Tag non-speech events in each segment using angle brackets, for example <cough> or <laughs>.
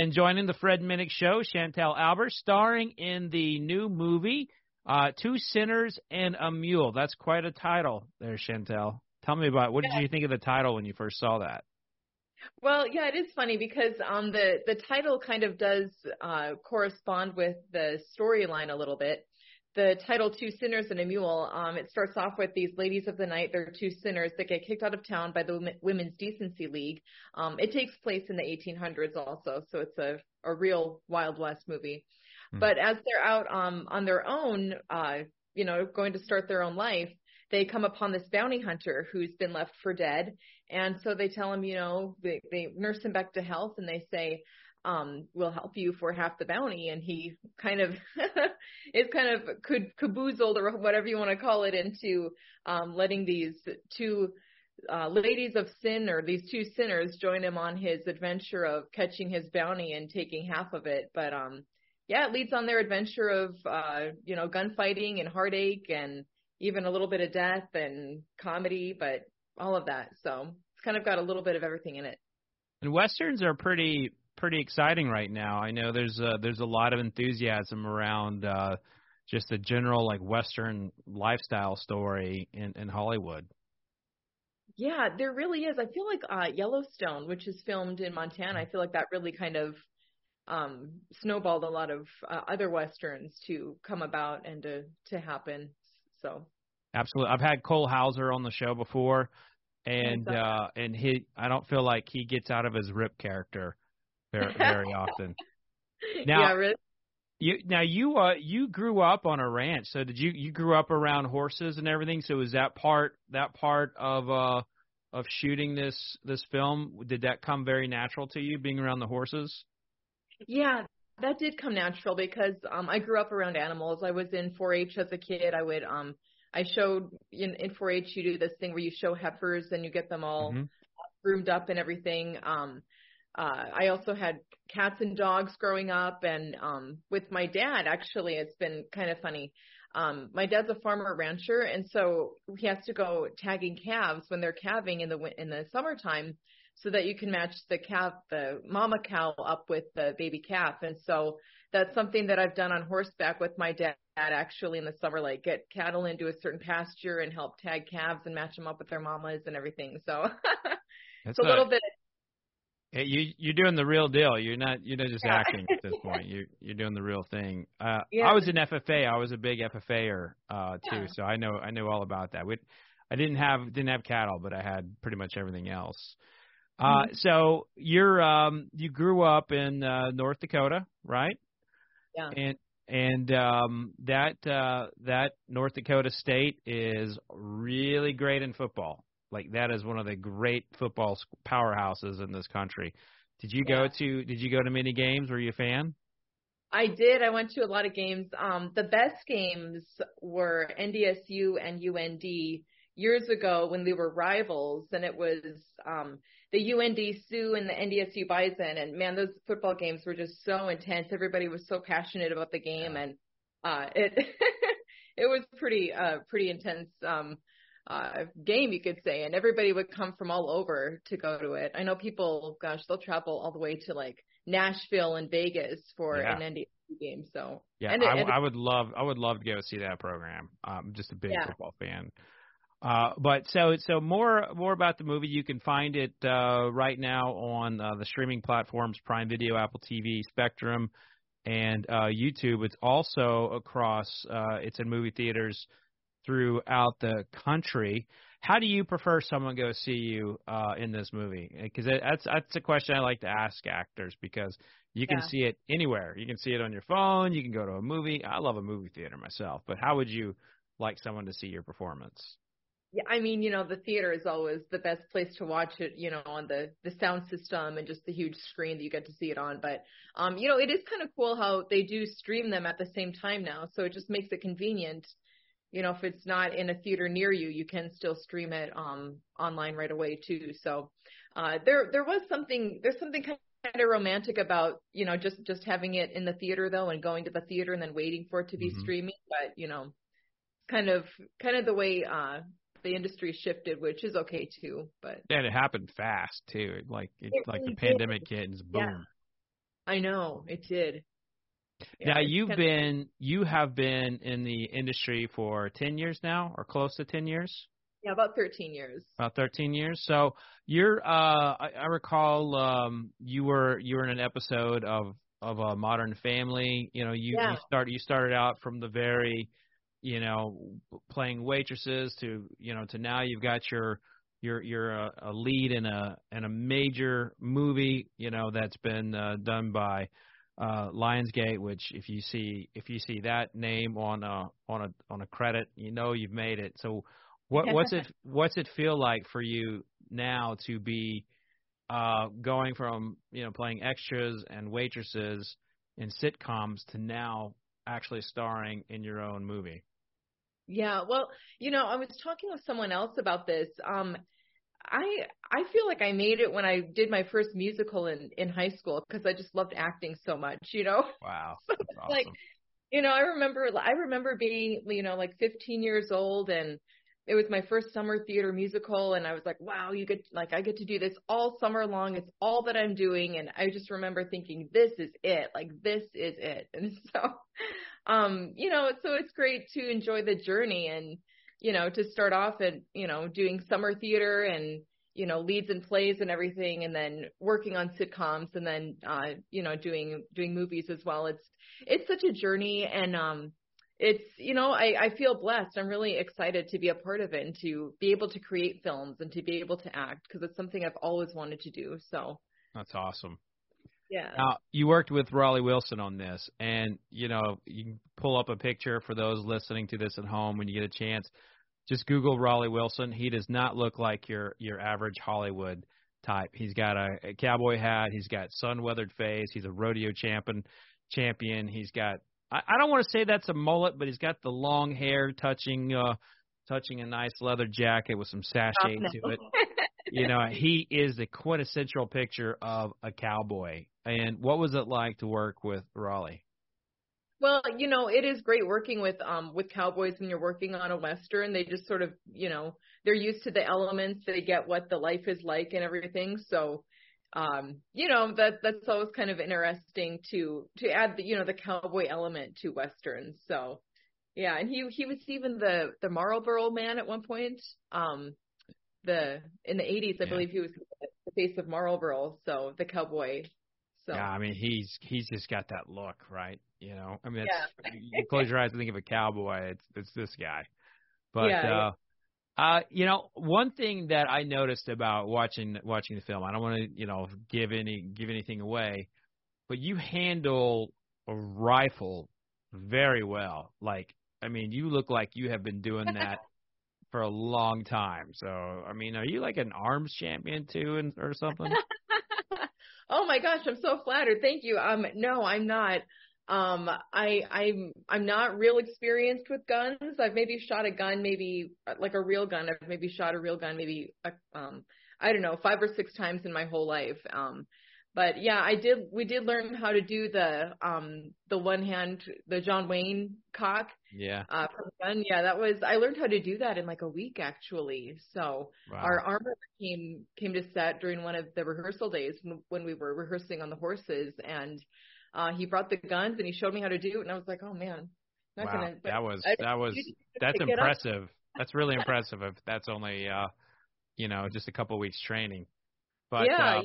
And joining the Fred Minnick Show, Chantelle Albers, starring in the new movie uh, Two Sinners and a Mule. That's quite a title there, Chantelle. Tell me about what did you think of the title when you first saw that? Well, yeah, it is funny because um, the the title kind of does uh, correspond with the storyline a little bit the title Two Sinners and a Mule, um, it starts off with these ladies of the night. They're two sinners that get kicked out of town by the Women's Decency League. Um, it takes place in the 1800s also, so it's a, a real Wild West movie. Mm. But as they're out um, on their own, uh, you know, going to start their own life, they come upon this bounty hunter who's been left for dead. And so they tell him, you know, they, they nurse him back to health and they say, um, will help you for half the bounty. And he kind of <laughs> is kind of could caboozled or whatever you want to call it into um, letting these two uh, ladies of sin or these two sinners join him on his adventure of catching his bounty and taking half of it. But um, yeah, it leads on their adventure of uh, you know gunfighting and heartache and even a little bit of death and comedy, but all of that. So it's kind of got a little bit of everything in it. And westerns are pretty pretty exciting right now. I know there's a, there's a lot of enthusiasm around uh, just the general like Western lifestyle story in, in Hollywood. Yeah, there really is. I feel like uh, Yellowstone, which is filmed in Montana, I feel like that really kind of um, snowballed a lot of uh, other westerns to come about and to to happen. So absolutely, I've had Cole Hauser on the show before, and uh, and he I don't feel like he gets out of his Rip character very <laughs> very often. Now, yeah, really. You now you uh you grew up on a ranch, so did you you grew up around horses and everything? So was that part that part of uh of shooting this this film did that come very natural to you being around the horses? Yeah, that did come natural because um I grew up around animals. I was in 4-H as a kid. I would um I showed in in 4-H you do this thing where you show heifers and you get them all mm-hmm. groomed up and everything. Um uh, I also had cats and dogs growing up, and um, with my dad, actually, it's been kind of funny. Um, my dad's a farmer rancher, and so he has to go tagging calves when they're calving in the in the summertime, so that you can match the calf, the mama cow, up with the baby calf. And so that's something that I've done on horseback with my dad actually in the summer, like get cattle into a certain pasture and help tag calves and match them up with their mamas and everything. So <laughs> it's a little bit Hey, you you're doing the real deal. You're not you're not just yeah. <laughs> acting at this point. You you're doing the real thing. Uh yeah. I was an FFA. I was a big FFAer uh too, yeah. so I know I know all about that. We I didn't have didn't have cattle, but I had pretty much everything else. Uh mm-hmm. so you're um you grew up in uh North Dakota, right? Yeah. And and um that uh that North Dakota state is really great in football. Like that is one of the great football powerhouses in this country. Did you yeah. go to Did you go to many games? Were you a fan? I did. I went to a lot of games. Um, the best games were NDSU and UND years ago when they were rivals, and it was um, the UND Sioux and the NDSU Bison. And man, those football games were just so intense. Everybody was so passionate about the game, and uh, it <laughs> it was pretty uh, pretty intense. Um, uh, game, you could say, and everybody would come from all over to go to it. I know people, gosh, they'll travel all the way to like Nashville and Vegas for yeah. an NDSU game. So yeah, and, I, and, I would love, I would love to go see that program. I'm just a big yeah. football fan. Uh, but so so more more about the movie. You can find it uh, right now on uh, the streaming platforms: Prime Video, Apple TV, Spectrum, and uh, YouTube. It's also across. Uh, it's in movie theaters throughout the country. How do you prefer someone go see you uh, in this movie? Because that's that's a question I like to ask actors because you can yeah. see it anywhere. You can see it on your phone. You can go to a movie. I love a movie theater myself, but how would you like someone to see your performance? Yeah, I mean, you know, the theater is always the best place to watch it, you know, on the the sound system and just the huge screen that you get to see it on. But um, you know, it is kind of cool how they do stream them at the same time now, so it just makes it convenient you know, if it's not in a theater near you, you can still stream it um, online right away too. So uh, there there was something there's something kind of romantic about you know just just having it in the theater though and going to the theater and then waiting for it to be mm-hmm. streaming. But you know, kind of kind of the way uh, the industry shifted, which is okay too. But yeah, it happened fast too. Like it, it like really the pandemic did. hit and boom. Yeah. I know it did. Yeah, now you've been you have been in the industry for ten years now, or close to ten years. Yeah, about thirteen years. About thirteen years. So you're uh I, I recall um you were you were in an episode of of a Modern Family. You know, you yeah. you start you started out from the very you know playing waitresses to you know to now you've got your you're you're a, a lead in a in a major movie you know that's been uh, done by uh, Lionsgate, which if you see if you see that name on a on a on a credit, you know you've made it. So what what's it <laughs> what's it feel like for you now to be uh, going from you know playing extras and waitresses in sitcoms to now actually starring in your own movie? Yeah, well, you know, I was talking with someone else about this. Um, I I feel like I made it when I did my first musical in in high school because I just loved acting so much, you know. <laughs> Wow. so awesome. Like, you know, I remember I remember being, you know, like 15 years old and it was my first summer theater musical and I was like, wow, you get like I get to do this all summer long. It's all that I'm doing and I just remember thinking this is it. Like this is it. <laughs> And so um, you know, so it's great to enjoy the journey and you know, to start off at, you know, doing summer theater and, you know, leads and plays and everything and then working on sitcoms and then uh, you know, doing doing movies as well. It's it's such a journey and um it's you know I, I feel blessed. I'm really excited to be a part of it and to be able to create films and to be able to act because it's something i've always wanted to do so. That's awesome yeah. Now you worked with Raleigh Wilson on this and you know you can pull up a picture for those listening to this at home when you get a chance. Just google Raleigh Wilson. He does not look like your your average hollywood type. He's got a, a cowboy hat. He's got sun weathered face. He's a rodeo champion champion. He's got I, I don't want to say that's a mullet, but he's got the long hair touching uh touching a nice leather jacket with some sachet oh, no. to it. <laughs> you know, he is the quintessential picture of a cowboy. And what was it like to work with Raleigh? Well, you know, it is great working with um with cowboys when you're working on a western. They just sort of, you know, they're used to the elements. They get what the life is like and everything. So um, you know, that that's always kind of interesting to to add the you know the cowboy element to westerns. So yeah, and he he was even the the Marlboro man at one point. Um, the in the 80s, I yeah. believe he was the face of Marlboro, so the cowboy. So yeah, I mean he's he's just got that look, right? You know, I mean, it's, yeah. you close your eyes and think of a cowboy, it's it's this guy. But yeah, uh. Uh, you know, one thing that I noticed about watching watching the film, I don't want to, you know, give any give anything away, but you handle a rifle very well. Like, I mean, you look like you have been doing that <laughs> for a long time. So, I mean, are you like an arms champion too, and or something? <laughs> oh my gosh, I'm so flattered. Thank you. Um, no, I'm not. Um, I I'm I'm not real experienced with guns. I've maybe shot a gun, maybe uh, like a real gun. I've maybe shot a real gun, maybe uh, um I don't know five or six times in my whole life. Um, but yeah, I did. We did learn how to do the um the one hand the John Wayne cock. Yeah. Uh, from gun. Yeah, that was. I learned how to do that in like a week actually. So wow. our armor came came to set during one of the rehearsal days when, when we were rehearsing on the horses and uh, he brought the guns and he showed me how to do it, and I was like, oh man, not wow, gonna, that was I, that was that's impressive. That's really <laughs> impressive. If that's only uh, you know just a couple of weeks training, but yeah, uh,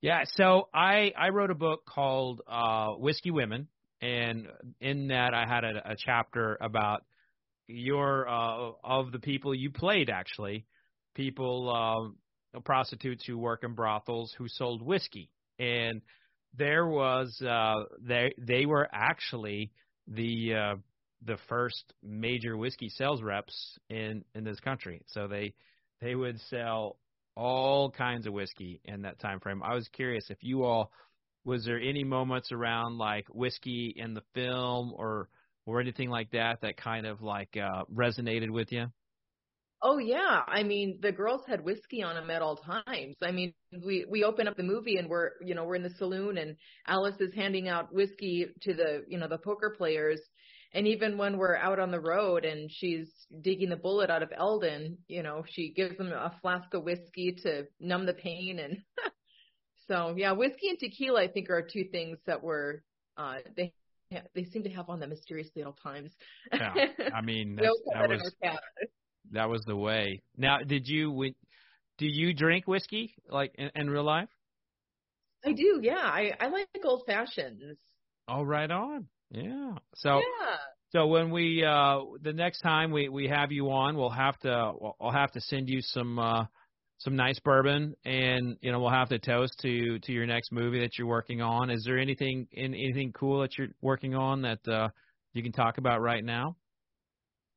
yeah. So I I wrote a book called uh, Whiskey Women, and in that I had a, a chapter about your uh, of the people you played actually, people uh, prostitutes who work in brothels who sold whiskey, and there was uh, they they were actually the uh, the first major whiskey sales reps in in this country. So they they would sell all kinds of whiskey in that time frame. I was curious if you all was there any moments around like whiskey in the film or or anything like that that kind of like uh, resonated with you? Oh yeah, I mean the girls had whiskey on them at all times. I mean we we open up the movie and we're you know we're in the saloon and Alice is handing out whiskey to the you know the poker players, and even when we're out on the road and she's digging the bullet out of Eldon, you know she gives them a flask of whiskey to numb the pain and <laughs> So yeah, whiskey and tequila I think are two things that were uh they they seem to have on them mysteriously at all times. yeah, I mean <laughs> that was that was the way. Now, did you do you drink whiskey like in, in real life? I do. Yeah, I I like old fashions. Oh, right on. Yeah. So yeah. So when we uh the next time we we have you on, we'll have to I'll have to send you some uh some nice bourbon and you know we'll have to toast to to your next movie that you're working on. Is there anything in anything cool that you're working on that uh you can talk about right now?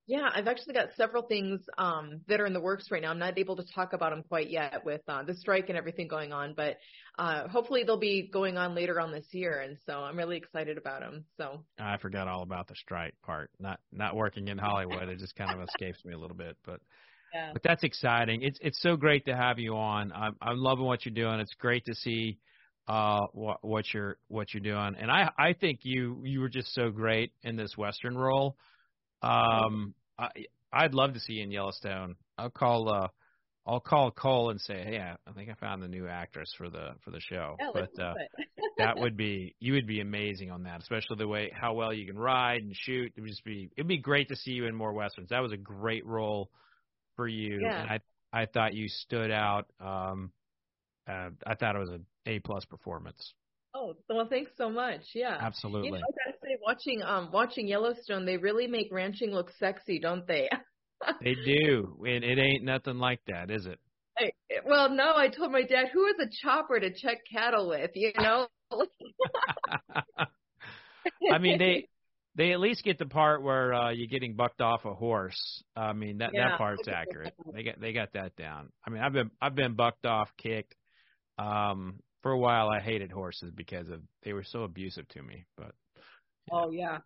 Yeah, I've actually got several things um, that are in the works right now. I'm not able to talk about them quite yet with uh, the strike and everything going on, but uh, hopefully they'll be going on later on this year, and so I'm really excited about them. So I forgot all about the strike part. Not not working in Hollywood, it just kind of escapes me a little bit, but. Yeah. But that's exciting. It's it's so great to have you on. I'm I'm loving what you're doing. It's great to see uh what what you're what you're doing. And I I think you you were just so great in this western role um, I I'd love to see you in Yellowstone. I'll call uh I'll call Cole and say, "Hey, I think I found the new actress for the for the show." Yeah, but uh <laughs> that would be you would be amazing on that, especially the way how well you can ride and shoot. It would just be it'd be great to see you in more westerns. That was a great role for you, yeah. and I I thought you stood out. Um, uh, I thought it was an A plus performance. Oh well, thanks so much. Yeah, absolutely. You know, Watching um watching Yellowstone, they really make ranching look sexy, don't they? <laughs> they do, and it ain't nothing like that, is it? I, well, no, I told my dad, who is a chopper to check cattle with, you know? <laughs> I mean, they they at least get the part where uh you're getting bucked off a horse. I mean, that yeah. that part's accurate. They got they got that down. I mean, I've been I've been bucked off, kicked. Um, for a while I hated horses because of they were so abusive to me. But. Oh yeah,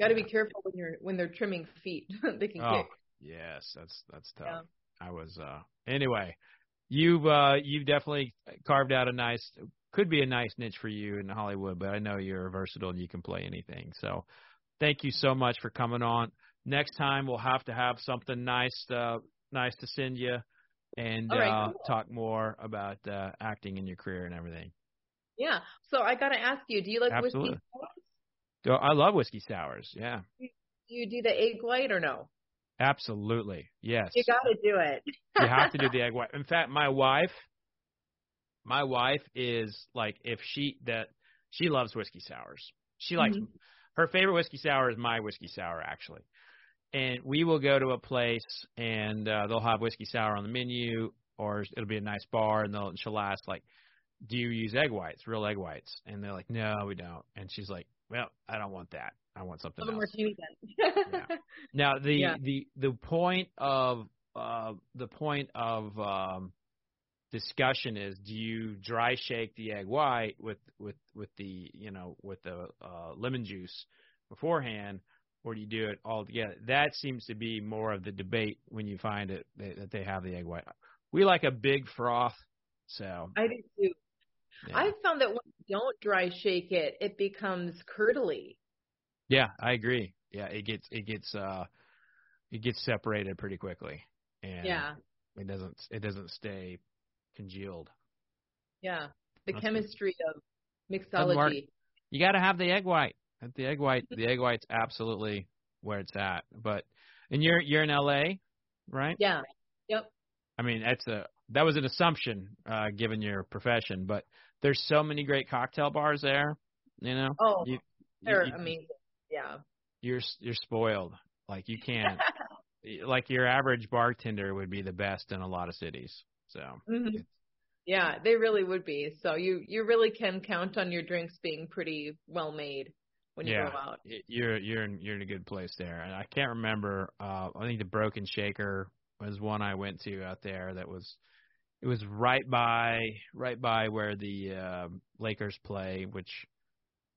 got to be careful when you're when they're trimming feet. <laughs> they can oh, kick. Yes, that's that's tough. Yeah. I was uh anyway. You've uh you've definitely carved out a nice could be a nice niche for you in Hollywood, but I know you're versatile and you can play anything. So thank you so much for coming on. Next time we'll have to have something nice uh nice to send you and right, uh, cool. talk more about uh, acting in your career and everything. Yeah. So I got to ask you, do you like Absolutely. whiskey I love whiskey sours. Yeah. Do you do the egg white or no? Absolutely. Yes. You got to do it. <laughs> you have to do the <laughs> egg white. In fact, my wife, my wife is like if she that she loves whiskey sours. She likes Mhm. her favorite whiskey sour is my whiskey sour actually. And we will go to a place and uh, they'll have whiskey sour on the menu or it'll be a nice bar and they'll and she'll ask like, "Do you use egg whites, real egg whites?" And they're like, "No, we don't." And she's like, "Well, I don't want that. I want something else." martini then. Yeah. <laughs> Now the Yeah. the the point of uh the point of um discussion is do you dry shake the egg white with with with the you know with the uh lemon juice beforehand or do you do it all together that seems to be more of the debate when you find it that that they have the egg white we like a big froth so I do too. yeah. I've found that when don't dry shake it, it becomes curdly. yeah i agree yeah it gets it gets uh it gets separated pretty quickly and Yeah. it doesn't it doesn't stay congealed Yeah. The That's good. chemistry of Doesn't mixology. you got to have the egg white. The egg white, the egg white's absolutely where it's at. But and you're you're in LA, right? Yeah. Yep. I mean, that's a that was an assumption uh given your profession, but there's so many great cocktail bars there, you know. Oh, You, they're you- amazing. Yeah. You're you're spoiled. Like you can't <laughs> like your average bartender would be the best in a lot of cities. So, Mhm. Yeah, they really would be. So you you really can count on your drinks being pretty well made when you yeah, go out. you're you're in you're in a good place there. And I can't remember. Uh, I think the Broken Shaker was one I went to out there. That was it was right by right by where the uh, Lakers play, which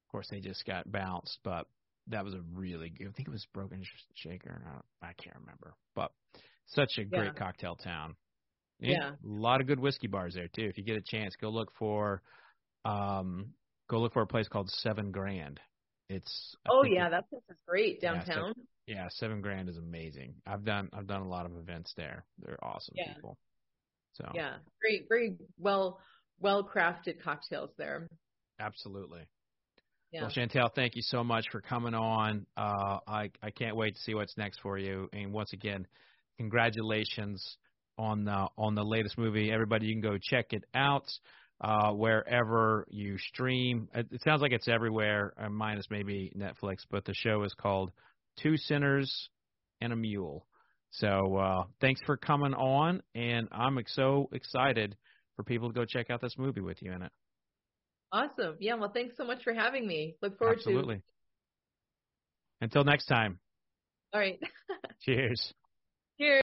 of course they just got bounced, but that was a really good. I think it was Broken Shaker. I, I can't remember, but such a great cocktail town. Yeah. a lot of good whiskey bars there too. If you get a chance, go look for um go look for a place called Seven Grand. It's I Oh yeah, that place is great Yeah, so- downtown. yeah, Seven Grand is amazing. I've done I've done a lot of events there. They're awesome Yeah. people. So Yeah, very very well well crafted cocktails there. Absolutely. Yeah. Well, Chantelle, thank you so much for coming on. Uh, I I can't wait to see what's next for you. And once again, congratulations on the on the latest movie. Everybody, you can go check it out uh, wherever you stream. It, it sounds like it's everywhere, uh, minus maybe Netflix. But the show is called Two Sinners and a Mule. So uh, thanks for coming on, and I'm so excited for people to go check out this movie with you in it. Awesome. Yeah. Well, thanks so much for having me. Look forward Absolutely. to. Absolutely. Until next time. All right. <laughs> Cheers. Cheers.